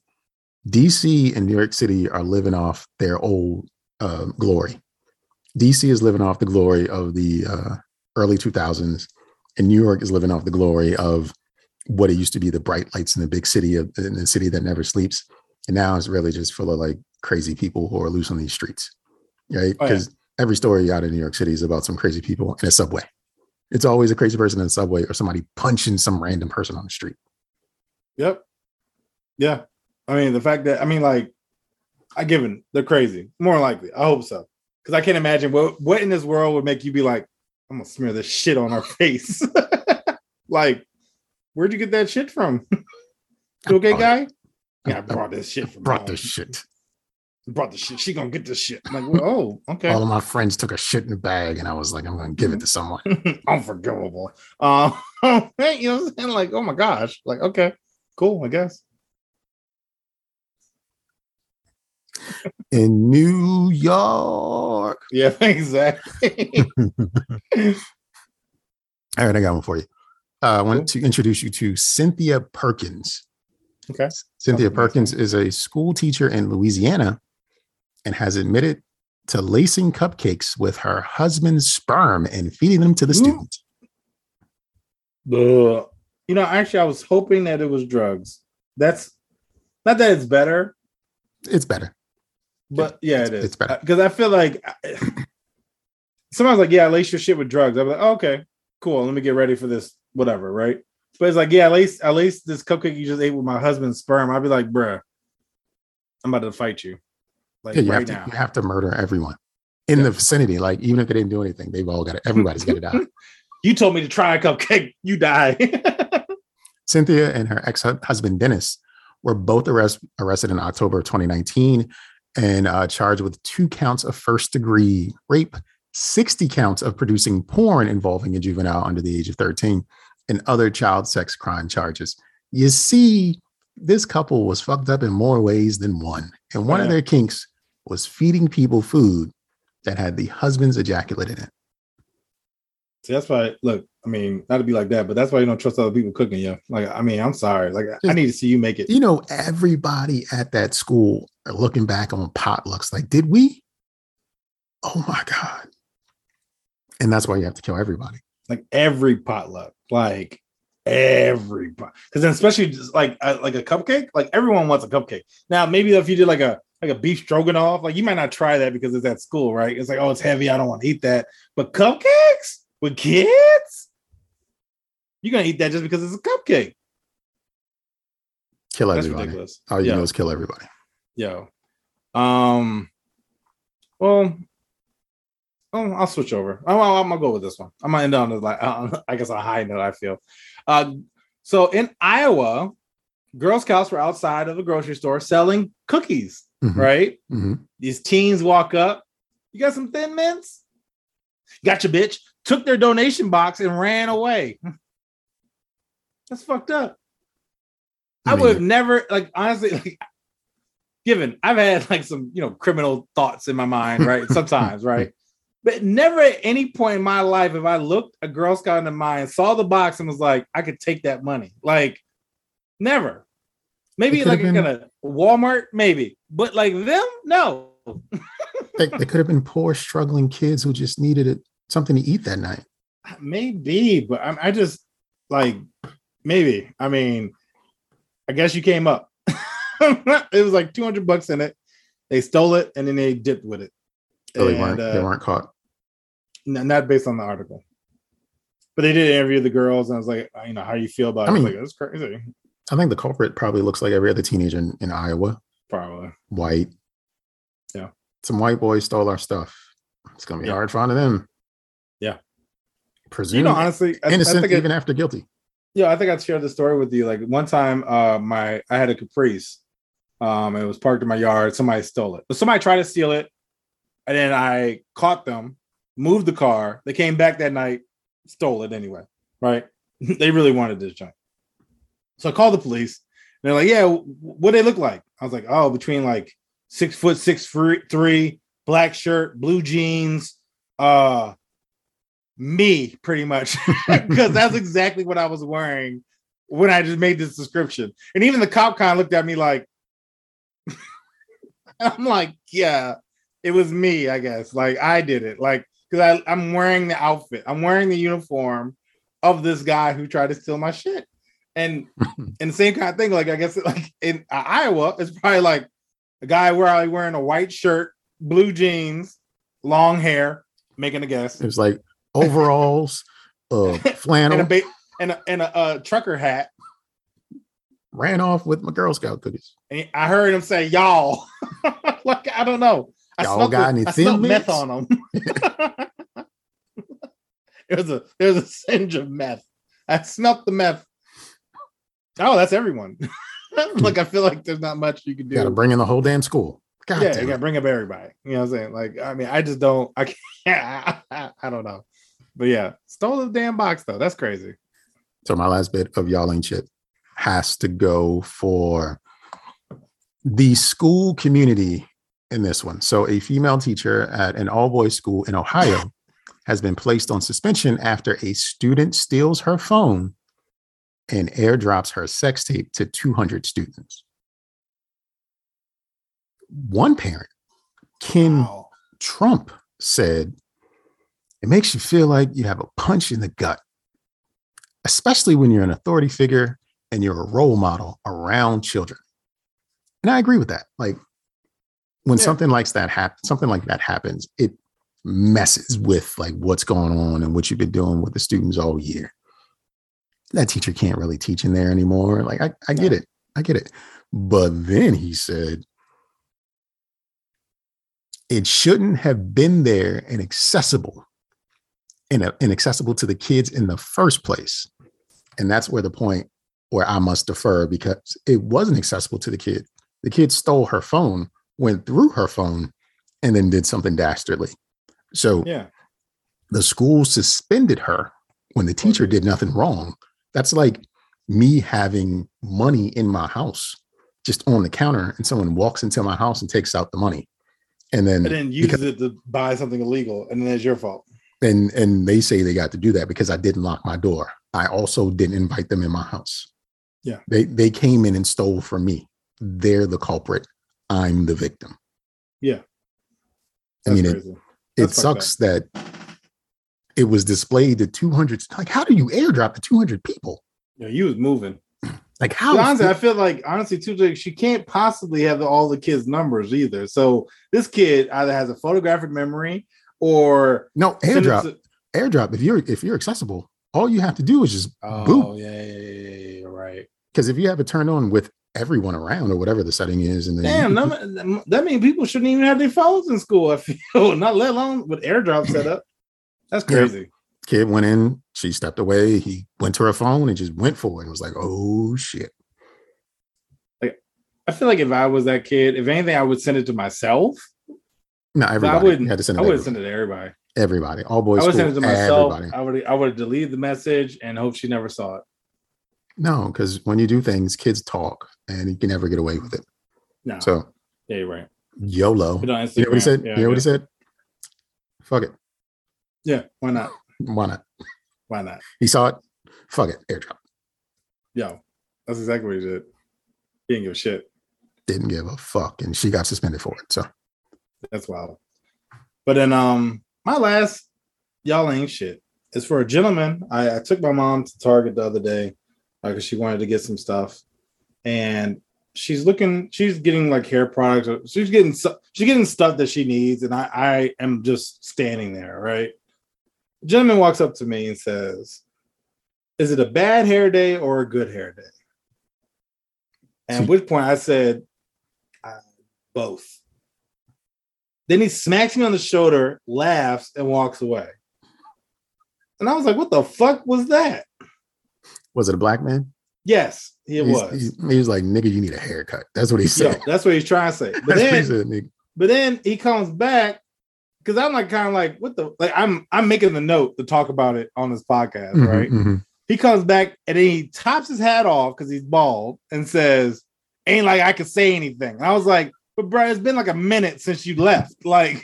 DC and New York City are living off their old uh, glory. DC is living off the glory of the uh, early 2000s, and New York is living off the glory of what it used to be the bright lights in the big city of in the city that never sleeps. And now it's really just full of like crazy people who are loose on these streets, right? Because oh, every story out in New York City is about some crazy people in a subway. It's always a crazy person in the subway or somebody punching some random person on the street. Yep. Yeah. I mean, the fact that I mean, like, I given they're crazy. More likely, I hope so. Because I can't imagine what what in this world would make you be like, I'm gonna smear this shit on our face. *laughs* like, where'd you get that shit from? *laughs* you okay, guy? Yeah, I brought this shit *laughs* from Brought home. this shit. Brought this shit. She gonna get this shit. I'm like, well, oh, okay. All of my friends took a shit in a bag, and I was like, I'm gonna give it to someone. *laughs* Unforgivable. Uh, *laughs* you know what I'm saying? Like, oh my gosh. Like, okay, cool, I guess. In New York. *laughs* Yeah, exactly. All right, I got one for you. Uh, I want to introduce you to Cynthia Perkins. Okay. Cynthia Perkins is a school teacher in Louisiana and has admitted to lacing cupcakes with her husband's sperm and feeding them to the Ooh. students. Ugh. You know, actually, I was hoping that it was drugs. That's not that it's better, It's better. but yeah, It's- it is. it's better. Uh, because I feel like *clears throat* sometimes, like, "Yeah, lace your shit with drugs." I'm like, oh, "Okay, cool. Let me get ready for this, whatever." Right? But it's like, "Yeah, at least at least this cupcake you just ate with my husband's sperm." I'd be like, "Bruh, I'm about to fight you." Like Yeah, you, right have to, now. you have to murder everyone in the vicinity. Like, even if they didn't do anything, they've all got it. Everybody's got to die. *laughs* You told me to try a cupcake. You die. *laughs* Cynthia and her ex husband, Dennis, were both arrest, arrested in October of 2019 and uh, charged with two counts of first degree rape, 60 counts of producing porn involving a juvenile under the age of 13, and other child sex crime charges. You see, this couple was fucked up in more ways than one. And one of their kinks was feeding people food that had the husband's ejaculate in it. See, that's why. Look, I mean, not to be like that, but that's why you don't trust other people cooking. Yeah, like I mean, I'm sorry. Like I need to see you make it. you know, everybody at that school are looking back on potlucks like, did we? Oh my God. And that's why you have to kill everybody. Like every potluck, like every because then especially just like like a cupcake, like everyone wants a cupcake. Now maybe if you did like a like a beef stroganoff, like you might not try that because it's at school, right? It's like oh, it's heavy. I don't want to eat that. But cupcakes with kids, you're gonna eat that just because it's a cupcake. Kill That's everybody. ridiculous. All you Yeah. know is kill everybody. Yo. Um. Well. Oh, I'll switch over. I'm, I'm gonna go with this one. I'm gonna end on the like, uh, *laughs* I guess a high note. I feel. Uh, so in Iowa, Girl Scouts were outside of a grocery store selling cookies. Mhm. Right. Mhm. These teens walk up. You got some thin mints? Gotcha, bitch. Took their donation box and ran away. *laughs* That's fucked up. I, I mean, would have never like honestly *laughs* like given I've had like some you know criminal thoughts in my mind, *laughs* right? Sometimes, right? But never at any point in my life if I looked a Girl Scout in the mind, saw the box and was like, I could take that money. Like never. Maybe like been- a Walmart, maybe, but like them, no. *laughs* They, they could have been poor, struggling kids who just needed it, something to eat that night. Maybe, but I, I just like maybe. I mean, I guess you came up. *laughs* it was like 200 bucks in it. They stole it and then they dipped with it. So they weren't, they uh, weren't caught. not based on the article. But they did interview the girls, and I was like, you know, how do you feel about I it? I was mean- like, that's crazy. I think the culprit probably looks like every other teenager in, in Iowa, Probably. white. Yeah. Some white boys stole our stuff. It's going to be Yeah. hard finding them. Yeah. Presume You know, honestly, I, I innocent think it- even after guilty. Yeah, I think I shared the story with you. Like one time, uh, my I had a Caprice. Um, it was parked in my yard. Somebody stole it. But somebody tried to steal it, and then I caught them, moved the car. They came back that night, stole it anyway. Right? *laughs* they really wanted this junk. So I called the police. They're like, "Yeah, what they look like?" I was like, "Oh, between like six foot six three, black shirt, blue jeans, uh, me pretty much *laughs* because that's exactly what I was wearing when I just made this description. And even the cop kind of looked at me like, *laughs* I'm like, yeah, it was me, I guess. Like I did it, like because I'm wearing the outfit, I'm wearing the uniform of this guy who tried to steal my shit. And *laughs* and the same kind of thing, like I guess like in Iowa, it's probably like a guy I wearing a white shirt, blue jeans, long hair, making a guess, It's like overalls, uh, *laughs* and a flannel. ba- and a, and a uh, trucker hat. ran off with my Girl Scout cookies. And I heard him say y'all. *laughs* like I don't know. I Y'all got any I smelled meth on them. it was a there's a singe of meth. I smelt the meth. Oh, that's everyone. *laughs* like I feel like there's not much you can do. Got to bring in the whole damn school. God yeah, you gotta bring up everybody. You know what I'm saying? Like, I mean, I just don't. I can't. *laughs* I, don't know. But yeah, stole the damn box though. That's crazy. So my last bit of y'all ain't shit has to go for the school community in this one. So a female teacher at an all boys school in Ohio *laughs* has been placed on suspension after a student steals her phone and airdrops her sex tape to 200 students. One parent, Kim Wow. Trump said, it makes you feel like you have a punch in the gut, especially when you're an authority figure and you're a role model around children. And I agree with that. Like when Yeah. something like that happens, something like that happens, it messes with like what's going on and what you've been doing with the students all year. That teacher can't really teach in there anymore. Like I, I get No. it. I get it. But then he said, it shouldn't have been there and accessible and, uh, and accessible to the kids in the first place. And that's where the point where I must defer because it wasn't accessible to the kid. The kid stole her phone, went through her phone, and then did something dastardly. So Yeah. the school suspended her when the teacher did nothing wrong. That's like me having money in my house just on the counter and someone walks into my house and takes out the money. And then, And then use because- it to buy something illegal, and then it's your fault. and and they say they got to do that because I didn't lock my door. I also didn't invite them in my house. Yeah. They they came in and stole from me. They're the culprit. I'm the victim. Yeah. I mean, it, crazy. it That's fucked sucks that it was displayed to 200 like how do you airdrop to 200 people Yeah, you was moving. *clears throat* like how honestly, I feel like honestly, too, like, she can't possibly have all the kids' numbers either. So this kid either has a photographic memory or no airdrop to- airdrop if you're if you're accessible all you have to do is just Oh boop yeah, yeah, yeah, yeah, yeah, right. because if you have it turned on with everyone around or whatever the setting is and then Damn, that, that means people shouldn't even have their phones in school. I feel *laughs* not let alone with AirDrop set up. That's Yeah. crazy. kid went in she stepped away he went to her phone and just went for it it was like oh shit I feel like if I was that kid, if anything, I would send it to myself. no But I everybody wouldn't. had to send it I would send it to everybody. everybody all boys I would school, send it to myself. everybody I would. I would have deleted the message and hope she never saw it. no because when you do things kids talk and you can never get away with it No. so yeah, you're right. yolo Put it on you know what he said Yeah, you know what he said fuck it Yeah. Why not? why not Why not? he saw it fuck it airdrop Yo, that's exactly what he did. He didn't give a shit. didn't give a fuck and she got suspended for it so That's wild. But then um my last y'all ain't shit is for a gentleman. I, I took my mom to Target the other day because she wanted to get some stuff. And she's looking, she's getting like hair products. She's getting she's getting stuff that she needs. And I, I am just standing there, right? Gentleman walks up to me and says, Is it a bad hair day or a good hair day? And at which point I said, "Uh, both. Then he smacks me on the shoulder, laughs, and walks away. And I was like, what the fuck was that? was it a black man Yes, it He's- was. he, he was like nigga you need a haircut that's what he Yo, said that's what he's trying to say. *laughs* But that's what he then, said but then he comes back because I'm like kind of like, what the like I'm I'm making the note to talk about it on this podcast, Mhm, right? mhm. He comes back and then he tops his hat off because he's bald and says, Ain't like I could say anything. And I was like, but bro, it's been like a minute since you left. *laughs* Like,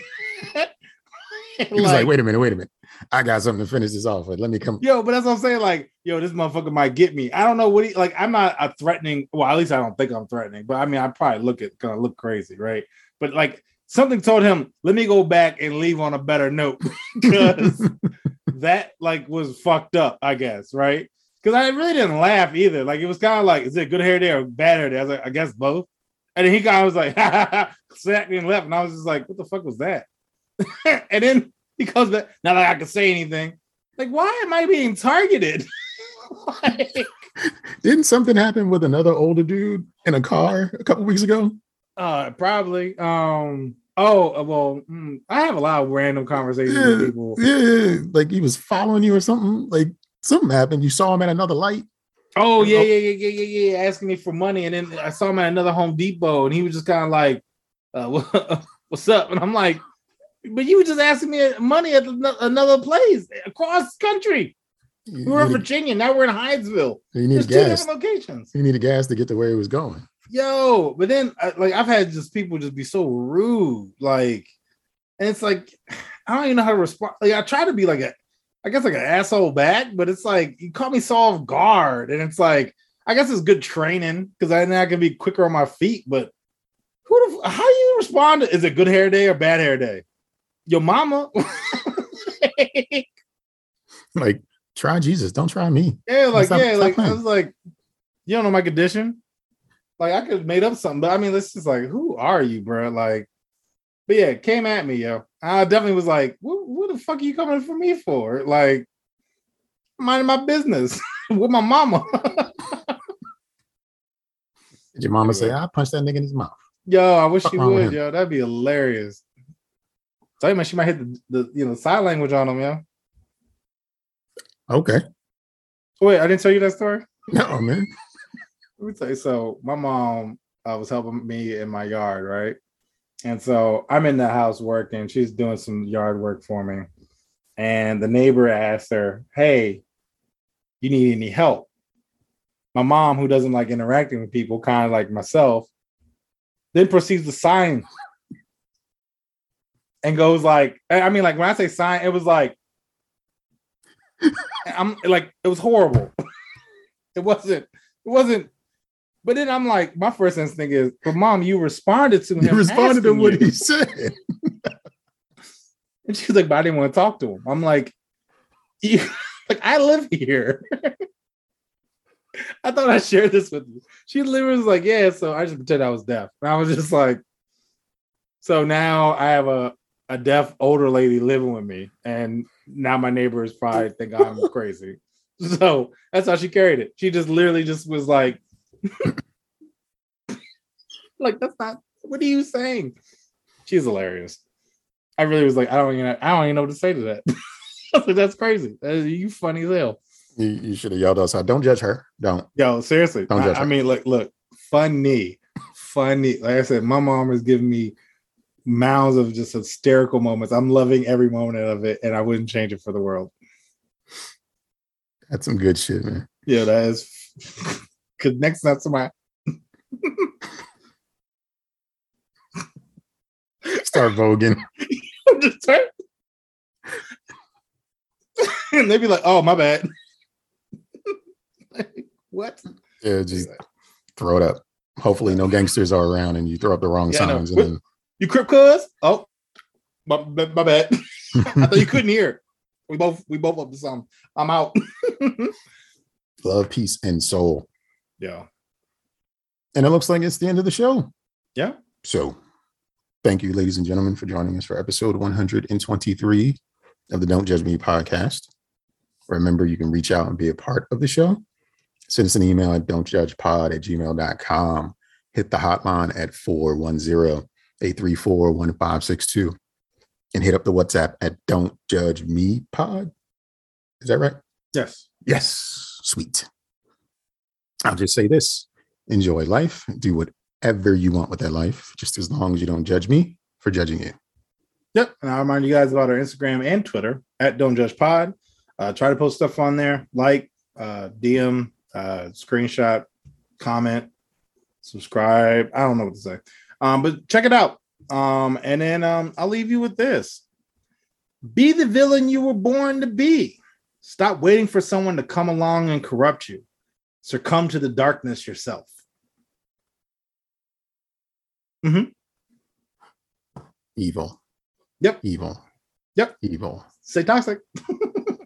he was like, wait a minute wait a minute i got something to finish this off with let me come Yo, but that's what I'm saying. Like, yo, this motherfucker might get me. I don't know what he like. I'm not a threatening. Well, at least I don't think I'm threatening. But I mean, I probably look at gonna look crazy, right? But like, something told him, let me go back and leave on a better note *laughs* because *laughs* that like was fucked up. I guess, right? Because I really didn't laugh either. Like, it was kind of like, is it good hair day or bad hair day? I was like, I guess both. And then he kind of was like, ha ha ha, sat and left, and I was just like, what the fuck was that? *laughs* and then he comes back. Not that I can say anything. Like, why am I being targeted? like, Didn't something happen with another older dude in a car a couple weeks ago? Uh, probably. Um. Oh uh, well, mm, I have a lot of random conversations with people. yeah, like he was following you or something. Like something happened. You saw him at another light. Oh yeah, yeah, yeah, yeah, yeah, yeah. Asking me for money, and then I saw him at another Home Depot, and he was just kind of like, uh, *laughs* "What's up?" And I'm like, "But you were just asking me money at another place across country. We were in Virginia, now we're in Hyattsville. you There's needed two gas. different locations." You needed gas to get to where he was going. Yo, but then like I've had just people just be so rude, like, and it's like *sighs* I don't even know how to respond. Like I try to be like a, I guess like an asshole back, but it's like you caught me so off guard, and it's like I guess it's good training because I now can be quicker on my feet. But who, the, how do you respond? To, is it good hair day or bad hair day? Your mama, *laughs* Like, try Jesus. Don't try me. yeah, like yeah, like I was like, you don't know my condition. Like I could have made up something, but I mean, it's just like, who are you, bro? Like, but yeah, came at me, yo. I definitely was like, what, what the fuck are you coming for me for? Like, minding my business *laughs* with my mama. Did your mama say, I punched that nigga in his mouth? yo, I wish she would, yo. That'd be hilarious. Tell you, man, she might hit the, the you know sign language on him, yo. Okay. Wait, I didn't tell you that story. No, man. Let me tell you. So my mom uh, was helping me in my yard, right? And so I'm in the house working. She's doing some yard work for me. And the neighbor asked her, Hey, you need any help? My mom, who doesn't like interacting with people, kind of like myself, then proceeds to sign and goes like, I I mean, like when I say sign, it was like, *laughs* I'm like, it was horrible. *laughs* it wasn't, it wasn't. But then I'm like, my first instinct is, but mom, you responded to him. You responded to what you." he said. *laughs* And she's like, but I didn't want to talk to him. I'm like, you, *laughs* like I live here. *laughs* I thought I shared this with you. She literally was like, yeah. So I just pretended I was deaf. And I was just like, so now I have a, a deaf older lady living with me. And now my neighbors probably think I'm crazy. So that's how she carried it. She just literally just was like, *laughs* like, that's not, what are you saying? She's hilarious. I really was like, I don't even, I don't even know what to say to that. *laughs* I was like, that's crazy. That is, you funny as hell. You, you should have yelled outside. Don't judge her. Don't. Yo, seriously. Don't I, judge I mean, look, look, funny, funny. Like I said, my mom has given me mounds of just hysterical moments. I'm loving every moment of it, and I wouldn't change it for the world. That's some good shit, man. Yeah, that is because next time somebody *laughs* Start voguing. *laughs* and they'd be like, "Oh, my bad." *laughs* Like, what? Yeah, just throw it up. Hopefully, no gangsters are around and you throw up the wrong Yeah, signs. And You crip cuz? Oh, my, my, my bad. I thought you couldn't hear. We both we both up to something. I'm out. love, peace, and soul. Yeah. And it looks like it's the end of the show. Yeah. So, thank you, ladies and gentlemen, for joining us for episode 123 of the Don't Judge Me podcast. Remember, you can reach out and be a part of the show. Send us an email at don'tjudgepod at gmail.com. Hit the hotline at 410 834 1562. And hit up the WhatsApp at Don't Judge Me Pod. Is that right? Yes. Yes. Sweet. I'll just say this enjoy life, do whatever you want with that life, just as long as you don't judge me for judging you. Yep. And I'll remind you guys about our Instagram and Twitter at Don't Judge Pod. Uh, try to post stuff on there, like, uh, DM, uh, screenshot, comment, subscribe. I don't know what to say. Um, but check it out. Um, and then um, I'll leave you with this be the villain you were born to be. Stop waiting for someone to come along and corrupt you. Succumb to the darkness yourself. Hmm. Evil. Yep. Evil. Yep. Evil. Stay toxic. *laughs*